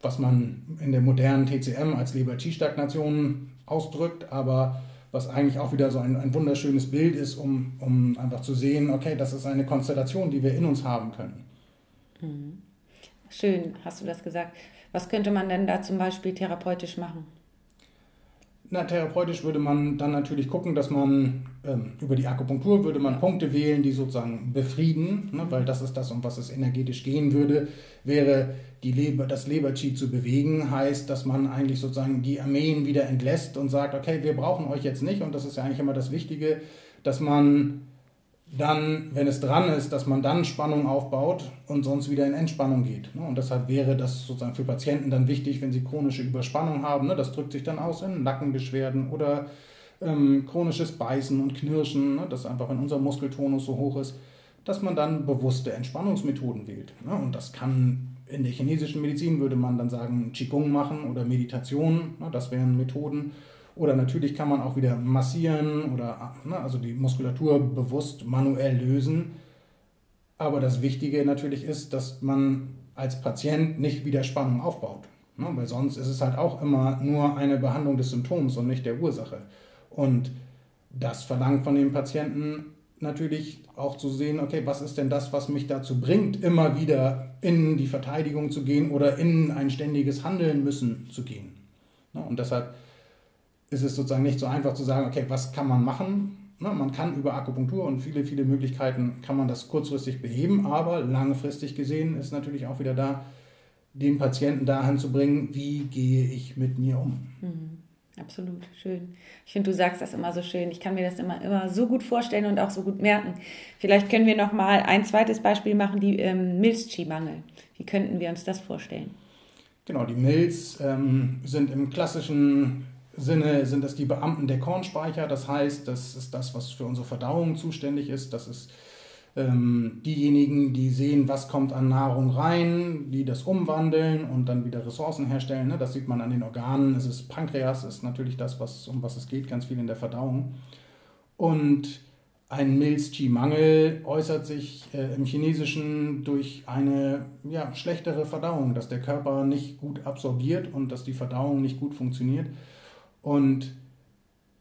was man in der modernen TCM als Leber-T-Stagnation ausdrückt, aber was eigentlich auch wieder so ein, ein wunderschönes Bild ist, um, um einfach zu sehen, okay, das ist eine Konstellation, die wir in uns haben können. Mhm. Schön, hast du das gesagt. Was könnte man denn da zum Beispiel therapeutisch machen? Na, therapeutisch würde man dann natürlich gucken, dass man ähm, über die Akupunktur würde man Punkte wählen, die sozusagen befrieden, ne, weil das ist das, um was es energetisch gehen würde, wäre die Leber, das Leber-Chi zu bewegen, heißt, dass man eigentlich sozusagen die Armeen wieder entlässt und sagt, okay, wir brauchen euch jetzt nicht. Und das ist ja eigentlich immer das Wichtige, dass man dann, wenn es dran ist, dass man dann Spannung aufbaut und sonst wieder in Entspannung geht. Ne? Und deshalb wäre das sozusagen für Patienten dann wichtig, wenn sie chronische Überspannung haben. Ne? Das drückt sich dann aus in Nackenbeschwerden oder ähm, chronisches Beißen und Knirschen, ne? das einfach, wenn unser Muskeltonus so hoch ist, dass man dann bewusste Entspannungsmethoden wählt. Und das kann in der chinesischen Medizin, würde man dann sagen, Qigong machen oder Meditation. Das wären Methoden oder natürlich kann man auch wieder massieren oder ne, also die Muskulatur bewusst manuell lösen. Aber das Wichtige natürlich ist, dass man als Patient nicht wieder Spannung aufbaut. Ne, weil sonst ist es halt auch immer nur eine Behandlung des Symptoms und nicht der Ursache. Und das verlangt von dem Patienten natürlich auch zu sehen, okay, was ist denn das, was mich dazu bringt, immer wieder in die Verteidigung zu gehen oder in ein ständiges Handeln müssen zu gehen. Ne, und deshalb ist es sozusagen nicht so einfach zu sagen, okay, was kann man machen? Na, man kann über Akupunktur und viele, viele Möglichkeiten kann man das kurzfristig beheben, aber langfristig gesehen ist natürlich auch wieder da, den Patienten dahin zu bringen, wie gehe ich mit mir um. Mhm. Absolut, schön. Ich finde, du sagst das immer so schön. Ich kann mir das immer, immer so gut vorstellen und auch so gut merken. Vielleicht können wir noch mal ein zweites Beispiel machen, die ähm, Milzchi-Mangel. Wie könnten wir uns das vorstellen? Genau, die Milz ähm, sind im klassischen Sinne sind das die Beamten der Kornspeicher. Das heißt, das ist das, was für unsere Verdauung zuständig ist. Das ist ähm, diejenigen, die sehen, was kommt an Nahrung rein, die das umwandeln und dann wieder Ressourcen herstellen. Ne? Das sieht man an den Organen. Es ist Pankreas, ist natürlich das, was, um was es geht, ganz viel in der Verdauung. Und ein Milz-Qi-Mangel äußert sich äh, im Chinesischen durch eine ja, schlechtere Verdauung, dass der Körper nicht gut absorbiert und dass die Verdauung nicht gut funktioniert. Und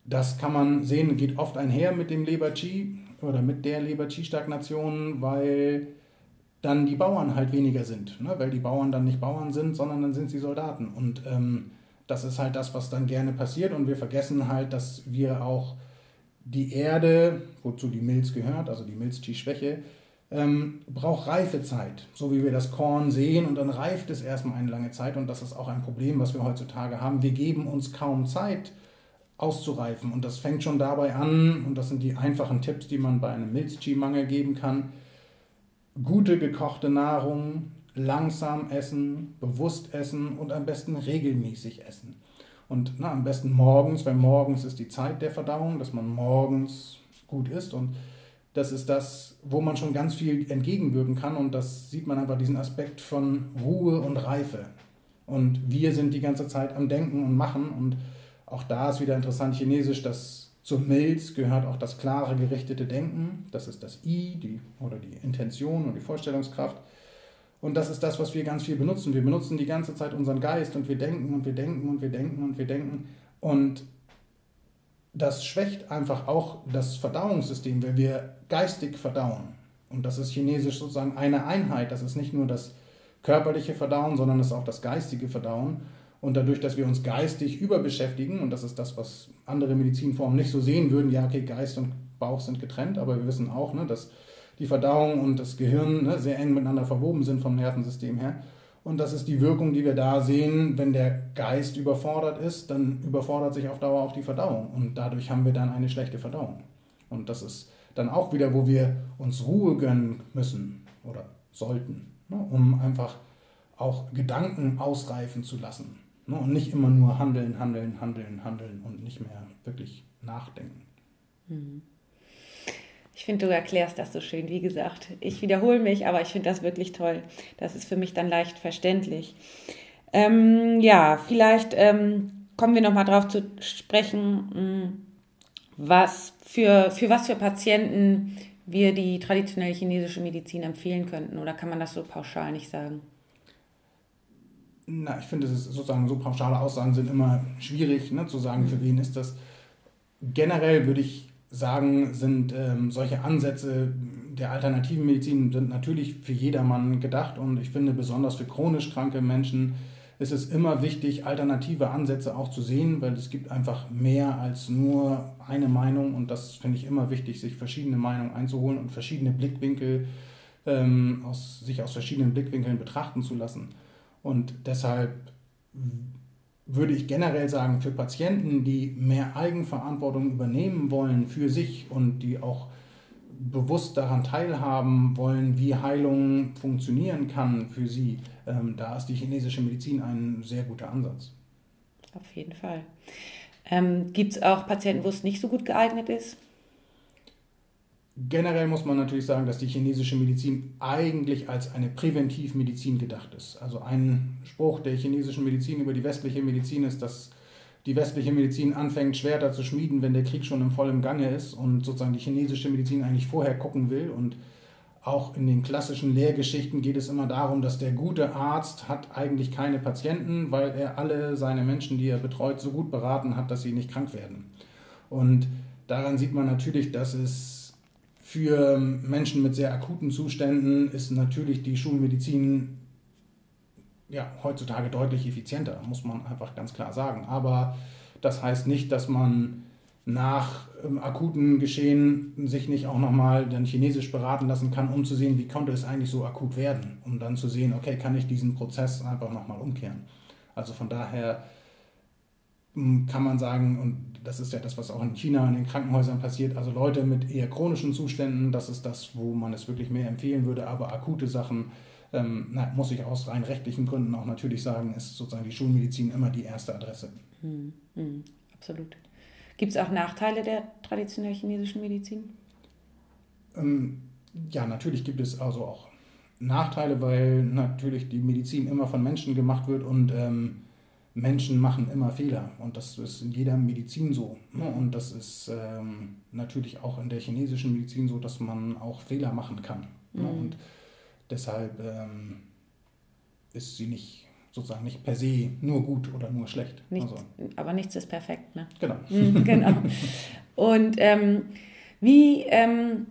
das kann man sehen, geht oft einher mit dem Leber-Qi oder mit der Leber-Qi-Stagnation, weil dann die Bauern halt weniger sind. Ne? Weil die Bauern dann nicht Bauern sind, sondern dann sind sie Soldaten. Und ähm, das ist halt das, was dann gerne passiert. Und wir vergessen halt, dass wir auch die Erde, wozu die Milz gehört, also die Milz-Qi-Schwäche, ähm, braucht Reifezeit, so wie wir das Korn sehen und dann reift es erstmal eine lange Zeit und das ist auch ein Problem, was wir heutzutage haben. Wir geben uns kaum Zeit auszureifen und das fängt schon dabei an und das sind die einfachen Tipps, die man bei einem Milchchi-Mangel geben kann. Gute gekochte Nahrung, langsam essen, bewusst essen und am besten regelmäßig essen. Und na, am besten morgens, weil morgens ist die Zeit der Verdauung, dass man morgens gut isst und das ist das, wo man schon ganz viel entgegenwirken kann und das sieht man einfach diesen Aspekt von Ruhe und Reife. Und wir sind die ganze Zeit am Denken und Machen und auch da ist wieder interessant Chinesisch, dass zur Milz gehört auch das klare, gerichtete Denken. Das ist das I, die, oder die Intention und die Vorstellungskraft. Und das ist das, was wir ganz viel benutzen. Wir benutzen die ganze Zeit unseren Geist und wir denken und wir denken und wir denken und wir denken. Und das schwächt einfach auch das Verdauungssystem, wenn wir geistig verdauen. Und das ist chinesisch sozusagen eine Einheit. Das ist nicht nur das körperliche Verdauen, sondern es ist auch das geistige Verdauen. Und dadurch, dass wir uns geistig überbeschäftigen, und das ist das, was andere Medizinformen nicht so sehen würden, ja, okay, Geist und Bauch sind getrennt, aber wir wissen auch, ne, dass die Verdauung und das Gehirn ne, sehr eng miteinander verwoben sind vom Nervensystem her. Und das ist die Wirkung, die wir da sehen. Wenn der Geist überfordert ist, dann überfordert sich auf Dauer auch die Verdauung. Und dadurch haben wir dann eine schlechte Verdauung. Und das ist dann auch wieder, wo wir uns Ruhe gönnen müssen oder sollten, ne, um einfach auch Gedanken ausreifen zu lassen. Ne, und nicht immer nur handeln, handeln, handeln, handeln und nicht mehr wirklich nachdenken. Mhm. Ich finde, du erklärst das so schön, wie gesagt. Ich wiederhole mich, aber ich finde das wirklich toll. Das ist für mich dann leicht verständlich. Ähm, ja, vielleicht ähm, kommen wir nochmal drauf zu sprechen, hm, was für, für was für Patienten wir die traditionelle chinesische Medizin empfehlen könnten. Oder kann man das so pauschal nicht sagen? Na, ich finde, es ist sozusagen so pauschale Aussagen sind immer schwierig ne, zu sagen, für wen ist das. Generell würde ich sagen, sind ähm, solche Ansätze der alternativen Medizin sind natürlich für jedermann gedacht und ich finde besonders für chronisch kranke Menschen ist es immer wichtig, alternative Ansätze auch zu sehen, weil es gibt einfach mehr als nur eine Meinung und das finde ich immer wichtig, sich verschiedene Meinungen einzuholen und verschiedene Blickwinkel ähm, aus, sich aus verschiedenen Blickwinkeln betrachten zu lassen. Und deshalb würde ich generell sagen, für Patienten, die mehr Eigenverantwortung übernehmen wollen für sich und die auch bewusst daran teilhaben wollen, wie Heilung funktionieren kann für sie, ähm, da ist die chinesische Medizin ein sehr guter Ansatz. Auf jeden Fall. Ähm, Gibt es auch Patienten, wo es nicht so gut geeignet ist? Generell muss man natürlich sagen, dass die chinesische Medizin eigentlich als eine Präventivmedizin gedacht ist. Also ein Spruch der chinesischen Medizin über die westliche Medizin ist, dass die westliche Medizin anfängt, Schwerter zu schmieden, wenn der Krieg schon im vollen Gange ist und sozusagen die chinesische Medizin eigentlich vorher gucken will. Und auch in den klassischen Lehrgeschichten geht es immer darum, dass der gute Arzt hat eigentlich keine Patienten, weil er alle seine Menschen, die er betreut, so gut beraten hat, dass sie nicht krank werden. Und daran sieht man natürlich, dass es für Menschen mit sehr akuten Zuständen ist natürlich die Schulmedizin ja, heutzutage deutlich effizienter, muss man einfach ganz klar sagen. Aber das heißt nicht, dass man nach ähm, akuten Geschehen sich nicht auch nochmal dann chinesisch beraten lassen kann, um zu sehen, wie konnte es eigentlich so akut werden, um dann zu sehen, okay, kann ich diesen Prozess einfach nochmal umkehren. Also von daher kann man sagen, und das ist ja das, was auch in China in den Krankenhäusern passiert, also Leute mit eher chronischen Zuständen, das ist das, wo man es wirklich mehr empfehlen würde, aber akute Sachen, ähm, na, muss ich aus rein rechtlichen Gründen auch natürlich sagen, ist sozusagen die Schulmedizin immer die erste Adresse. Hm, hm, absolut. Gibt es auch Nachteile der traditionell chinesischen Medizin? Ähm, ja, natürlich gibt es also auch Nachteile, weil natürlich die Medizin immer von Menschen gemacht wird und ähm, Menschen machen immer Fehler und das ist in jeder Medizin so. Ne? Und das ist ähm, natürlich auch in der chinesischen Medizin so, dass man auch Fehler machen kann. Ne? Mhm. Ne? Und deshalb ähm, ist sie nicht sozusagen nicht per se nur gut oder nur schlecht. Nichts, also. Aber nichts ist perfekt, ne? Genau. Mhm, genau. Und ähm, wie ähm,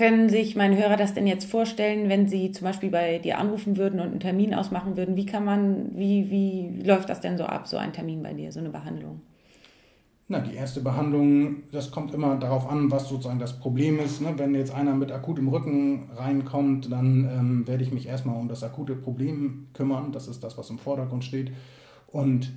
können sich meine Hörer das denn jetzt vorstellen, wenn sie zum Beispiel bei dir anrufen würden und einen Termin ausmachen würden? Wie kann man, wie, wie läuft das denn so ab, so ein Termin bei dir, so eine Behandlung? Na, die erste Behandlung, das kommt immer darauf an, was sozusagen das Problem ist. Ne? Wenn jetzt einer mit akutem Rücken reinkommt, dann ähm, werde ich mich erstmal um das akute Problem kümmern. Das ist das, was im Vordergrund steht. Und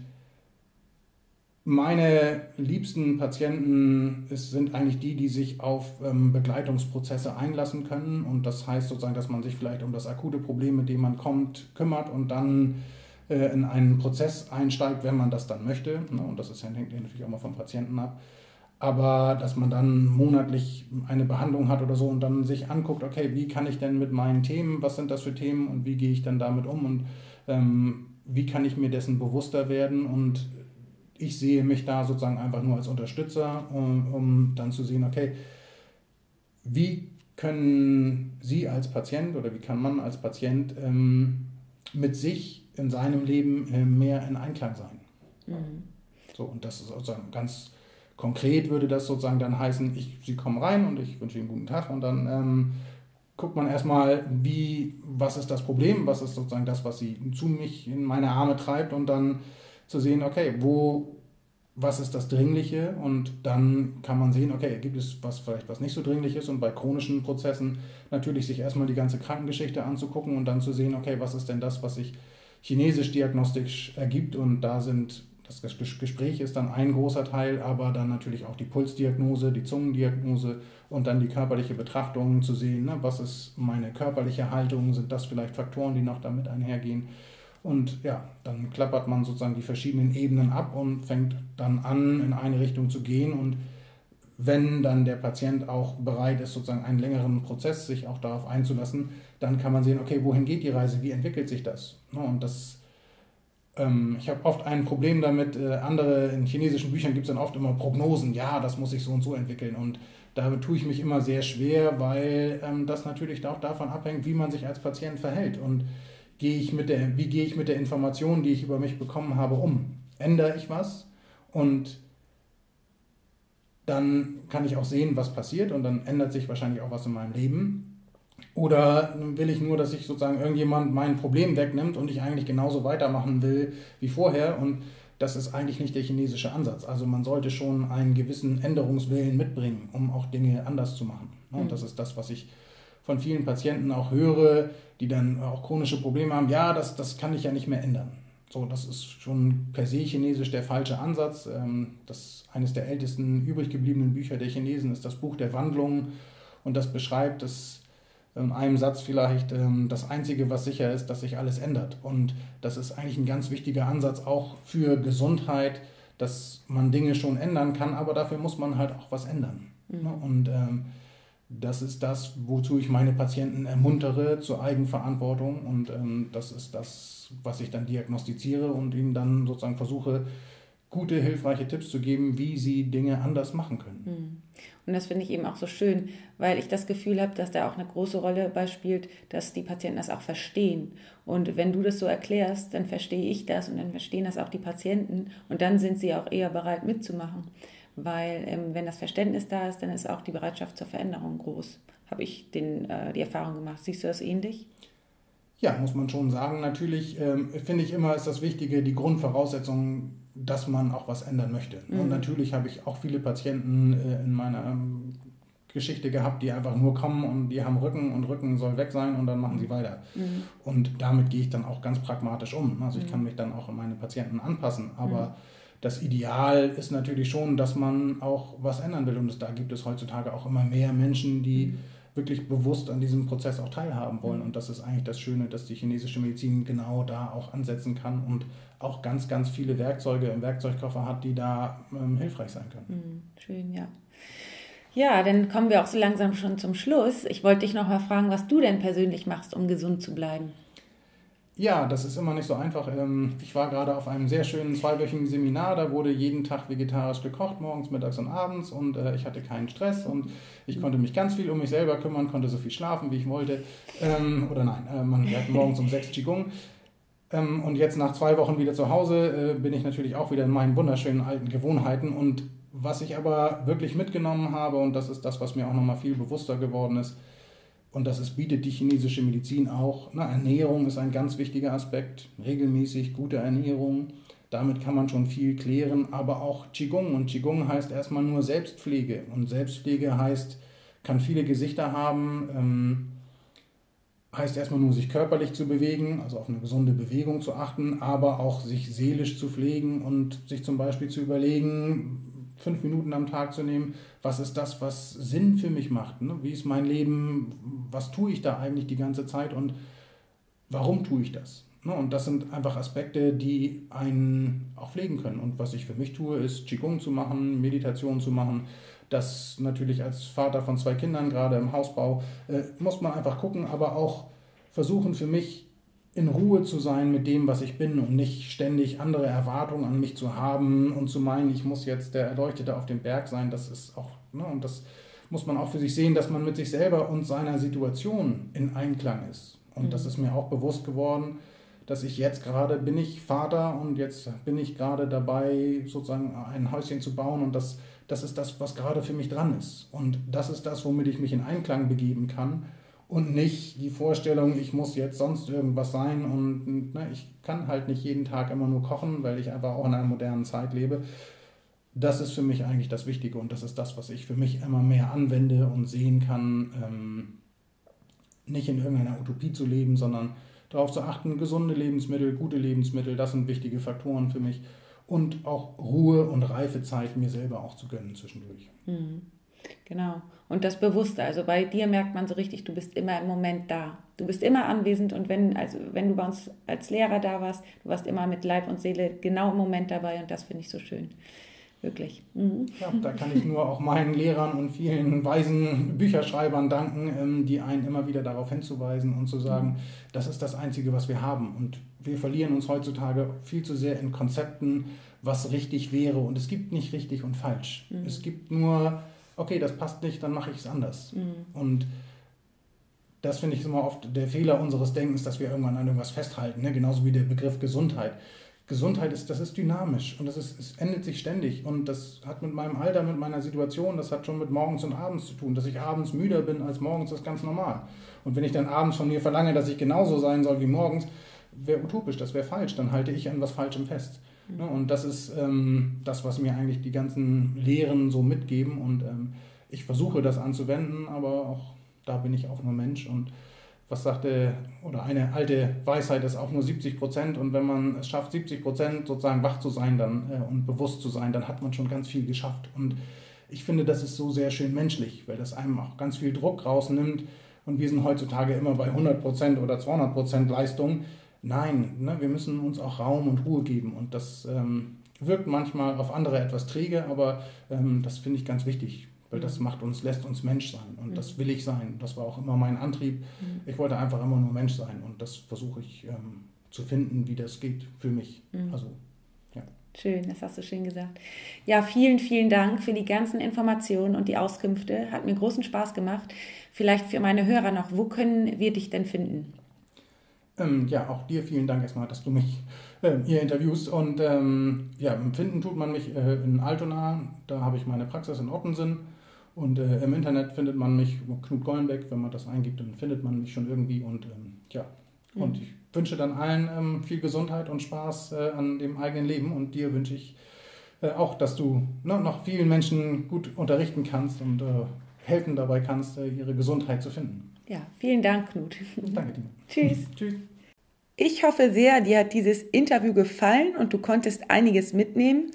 meine liebsten Patienten ist, sind eigentlich die, die sich auf ähm, Begleitungsprozesse einlassen können. Und das heißt sozusagen, dass man sich vielleicht um das akute Problem, mit dem man kommt, kümmert und dann äh, in einen Prozess einsteigt, wenn man das dann möchte. Ne? Und das ist, hängt natürlich auch mal vom Patienten ab. Aber dass man dann monatlich eine Behandlung hat oder so und dann sich anguckt, okay, wie kann ich denn mit meinen Themen, was sind das für Themen und wie gehe ich dann damit um und ähm, wie kann ich mir dessen bewusster werden und ich sehe mich da sozusagen einfach nur als Unterstützer, um, um dann zu sehen, okay, wie können Sie als Patient oder wie kann man als Patient ähm, mit sich in seinem Leben äh, mehr in Einklang sein? Mhm. So, und das ist sozusagen ganz konkret würde das sozusagen dann heißen, ich, Sie kommen rein und ich wünsche Ihnen einen guten Tag und dann ähm, guckt man erstmal, wie, was ist das Problem, was ist sozusagen das, was Sie zu mich in meine Arme treibt und dann zu sehen, okay, wo, was ist das Dringliche? Und dann kann man sehen, okay, gibt es was vielleicht was nicht so dringlich ist? Und bei chronischen Prozessen natürlich sich erstmal die ganze Krankengeschichte anzugucken und dann zu sehen, okay, was ist denn das, was sich chinesisch diagnostisch ergibt? Und da sind das Gespräch ist dann ein großer Teil, aber dann natürlich auch die Pulsdiagnose, die Zungendiagnose und dann die körperliche Betrachtung zu sehen, ne, was ist meine körperliche Haltung, sind das vielleicht Faktoren, die noch damit einhergehen und ja, dann klappert man sozusagen die verschiedenen Ebenen ab und fängt dann an, in eine Richtung zu gehen. Und wenn dann der Patient auch bereit ist, sozusagen einen längeren Prozess sich auch darauf einzulassen, dann kann man sehen, okay, wohin geht die Reise, wie entwickelt sich das? Ne, und das, ähm, ich habe oft ein Problem damit, äh, andere, in chinesischen Büchern gibt es dann oft immer Prognosen, ja, das muss sich so und so entwickeln und damit tue ich mich immer sehr schwer, weil ähm, das natürlich auch davon abhängt, wie man sich als Patient verhält und gehe ich mit der, wie gehe ich mit der Information, die ich über mich bekommen habe, um? Ändere ich was und dann kann ich auch sehen, was passiert und dann ändert sich wahrscheinlich auch was in meinem Leben. Oder will ich nur, dass sich sozusagen irgendjemand mein Problem wegnimmt und ich eigentlich genauso weitermachen will wie vorher und das ist eigentlich nicht der chinesische Ansatz. Also man sollte schon einen gewissen Änderungswillen mitbringen, um auch Dinge anders zu machen. Und mhm. das ist das, was ich von vielen Patienten auch höre, die dann auch chronische Probleme haben. Ja, das, das kann ich ja nicht mehr ändern. So, das ist schon per se chinesisch der falsche Ansatz. Ähm, das eines der ältesten übrig gebliebenen Bücher der Chinesen ist das Buch der Wandlung und das beschreibt es in einem Satz vielleicht, ähm, das Einzige, was sicher ist, dass sich alles ändert. Und das ist eigentlich ein ganz wichtiger Ansatz auch für Gesundheit, dass man Dinge schon ändern kann, aber dafür muss man halt auch was ändern. Mhm. Und ähm, das ist das, wozu ich meine Patienten ermuntere zur Eigenverantwortung und ähm, das ist das, was ich dann diagnostiziere und ihnen dann sozusagen versuche, gute, hilfreiche Tipps zu geben, wie sie Dinge anders machen können. Hm. Und das finde ich eben auch so schön, weil ich das Gefühl habe, dass da auch eine große Rolle beispielt, dass die Patienten das auch verstehen. Und wenn du das so erklärst, dann verstehe ich das und dann verstehen das auch die Patienten und dann sind sie auch eher bereit mitzumachen weil ähm, wenn das Verständnis da ist, dann ist auch die Bereitschaft zur Veränderung groß. Habe ich den, äh, die Erfahrung gemacht. Siehst du das ähnlich? Ja, muss man schon sagen. Natürlich ähm, finde ich immer ist das Wichtige, die Grundvoraussetzung, dass man auch was ändern möchte. Mhm. Und natürlich habe ich auch viele Patienten äh, in meiner ähm, Geschichte gehabt, die einfach nur kommen und die haben Rücken und Rücken soll weg sein und dann machen sie weiter. Mhm. Und damit gehe ich dann auch ganz pragmatisch um. Also ich mhm. kann mich dann auch an meine Patienten anpassen. Aber mhm das Ideal ist natürlich schon, dass man auch was ändern will. Und da gibt es heutzutage auch immer mehr Menschen, die wirklich bewusst an diesem Prozess auch teilhaben wollen. Und das ist eigentlich das Schöne, dass die chinesische Medizin genau da auch ansetzen kann und auch ganz, ganz viele Werkzeuge im Werkzeugkoffer hat, die da ähm, hilfreich sein können. Mhm, schön, ja. Ja, dann kommen wir auch so langsam schon zum Schluss. Ich wollte dich noch mal fragen, was du denn persönlich machst, um gesund zu bleiben. Ja, das ist immer nicht so einfach. Ähm, ich war gerade auf einem sehr schönen zweiwöchigen Seminar, da wurde jeden Tag vegetarisch gekocht, morgens, mittags und abends und äh, ich hatte keinen Stress und ich konnte mich ganz viel um mich selber kümmern, konnte so viel schlafen, wie ich wollte. Ähm, oder nein, äh, man hat morgens um sechs Qigong. Ähm, und jetzt nach zwei Wochen wieder zu Hause äh, bin ich natürlich auch wieder in meinen wunderschönen alten Gewohnheiten und was ich aber wirklich mitgenommen habe und das ist das, was mir auch nochmal viel bewusster geworden ist, und das ist, bietet die chinesische Medizin auch. Na, Ernährung ist ein ganz wichtiger Aspekt. Regelmäßig gute Ernährung. Damit kann man schon viel klären. Aber auch Qigong. Und Qigong heißt erstmal nur Selbstpflege. Und Selbstpflege heißt, kann viele Gesichter haben. Ähm, heißt erstmal nur, sich körperlich zu bewegen, also auf eine gesunde Bewegung zu achten, aber auch sich seelisch zu pflegen und sich zum Beispiel zu überlegen, fünf Minuten am Tag zu nehmen, was ist das, was Sinn für mich macht? Ne? Wie ist mein Leben? Was tue ich da eigentlich die ganze Zeit und warum tue ich das? Ne? Und das sind einfach Aspekte, die einen auch pflegen können. Und was ich für mich tue, ist Qigong zu machen, Meditation zu machen. Das natürlich als Vater von zwei Kindern, gerade im Hausbau, äh, muss man einfach gucken, aber auch versuchen für mich in Ruhe zu sein mit dem, was ich bin und nicht ständig andere Erwartungen an mich zu haben und zu meinen, ich muss jetzt der Erleuchtete auf dem Berg sein. Das ist auch, ne, und das muss man auch für sich sehen, dass man mit sich selber und seiner Situation in Einklang ist. Und mhm. das ist mir auch bewusst geworden, dass ich jetzt gerade bin ich Vater und jetzt bin ich gerade dabei, sozusagen ein Häuschen zu bauen und das, das ist das, was gerade für mich dran ist. Und das ist das, womit ich mich in Einklang begeben kann und nicht die Vorstellung, ich muss jetzt sonst irgendwas sein und ne, ich kann halt nicht jeden Tag immer nur kochen, weil ich einfach auch in einer modernen Zeit lebe. Das ist für mich eigentlich das Wichtige und das ist das, was ich für mich immer mehr anwende und sehen kann, ähm, nicht in irgendeiner Utopie zu leben, sondern darauf zu achten, gesunde Lebensmittel, gute Lebensmittel, das sind wichtige Faktoren für mich und auch Ruhe und Reifezeit mir selber auch zu gönnen zwischendurch. Mhm. Genau. Und das Bewusste, also bei dir merkt man so richtig, du bist immer im Moment da. Du bist immer anwesend und wenn, also wenn du bei uns als Lehrer da warst, du warst immer mit Leib und Seele genau im Moment dabei und das finde ich so schön. Wirklich. Mhm. Ja, da kann ich nur auch meinen Lehrern und vielen weisen Bücherschreibern danken, ähm, die einen immer wieder darauf hinzuweisen und zu sagen, mhm. das ist das Einzige, was wir haben. Und wir verlieren uns heutzutage viel zu sehr in Konzepten, was richtig wäre. Und es gibt nicht richtig und falsch. Mhm. Es gibt nur, okay, das passt nicht, dann mache ich es anders. Mhm. Und das finde ich immer oft der Fehler unseres Denkens, dass wir irgendwann an irgendwas festhalten. Ne? Genauso wie der Begriff Gesundheit. Gesundheit ist, das ist dynamisch und das ist, es ändert sich ständig. Und das hat mit meinem Alter, mit meiner Situation, das hat schon mit morgens und abends zu tun. Dass ich abends müder bin als morgens, ist ganz normal. Und wenn ich dann abends von mir verlange, dass ich genauso sein soll wie morgens, wäre utopisch, das wäre falsch. Dann halte ich an was Falschem fest. Mhm. Und das ist ähm, das, was mir eigentlich die ganzen Lehren so mitgeben. Und ähm, ich versuche das anzuwenden, aber auch da bin ich auch nur Mensch. Und was sagte, oder eine alte Weisheit ist auch nur 70 Prozent und wenn man es schafft, 70 Prozent sozusagen wach zu sein dann, äh, und bewusst zu sein, dann hat man schon ganz viel geschafft. Und ich finde, das ist so sehr schön menschlich, weil das einem auch ganz viel Druck rausnimmt und wir sind heutzutage immer bei 100 Prozent oder 200 Prozent Leistung. Nein, ne, wir müssen uns auch Raum und Ruhe geben und das ähm, wirkt manchmal auf andere etwas träge, aber ähm, das finde ich ganz wichtig weil das macht uns, lässt uns Mensch sein und mhm. das will ich sein. Das war auch immer mein Antrieb. Mhm. Ich wollte einfach immer nur Mensch sein und das versuche ich ähm, zu finden, wie das geht für mich. Mhm. Also, ja. Schön, das hast du schön gesagt. Ja, vielen, vielen Dank für die ganzen Informationen und die Auskünfte. Hat mir großen Spaß gemacht. Vielleicht für meine Hörer noch, wo können wir dich denn finden? Ähm, ja, auch dir vielen Dank erstmal, dass du mich äh, hier interviewst. Und ähm, ja, finden tut man mich äh, in Altona. Da habe ich meine Praxis in Ottensen. Und äh, im Internet findet man mich, Knut Gollenbeck, wenn man das eingibt, dann findet man mich schon irgendwie. Und ähm, ja, und ich wünsche dann allen ähm, viel Gesundheit und Spaß äh, an dem eigenen Leben. Und dir wünsche ich äh, auch, dass du ne, noch vielen Menschen gut unterrichten kannst und äh, helfen dabei kannst, ihre Gesundheit zu finden. Ja, vielen Dank, Knut. Danke dir. Tschüss. Tschüss. Ich hoffe sehr, dir hat dieses Interview gefallen und du konntest einiges mitnehmen.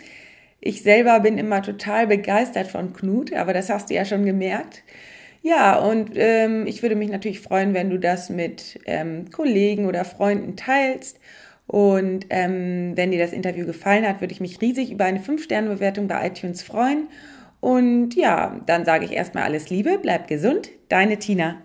Ich selber bin immer total begeistert von Knut, aber das hast du ja schon gemerkt. Ja, und ähm, ich würde mich natürlich freuen, wenn du das mit ähm, Kollegen oder Freunden teilst. Und ähm, wenn dir das Interview gefallen hat, würde ich mich riesig über eine 5-Sterne-Bewertung bei iTunes freuen. Und ja, dann sage ich erstmal alles Liebe, bleib gesund, deine Tina.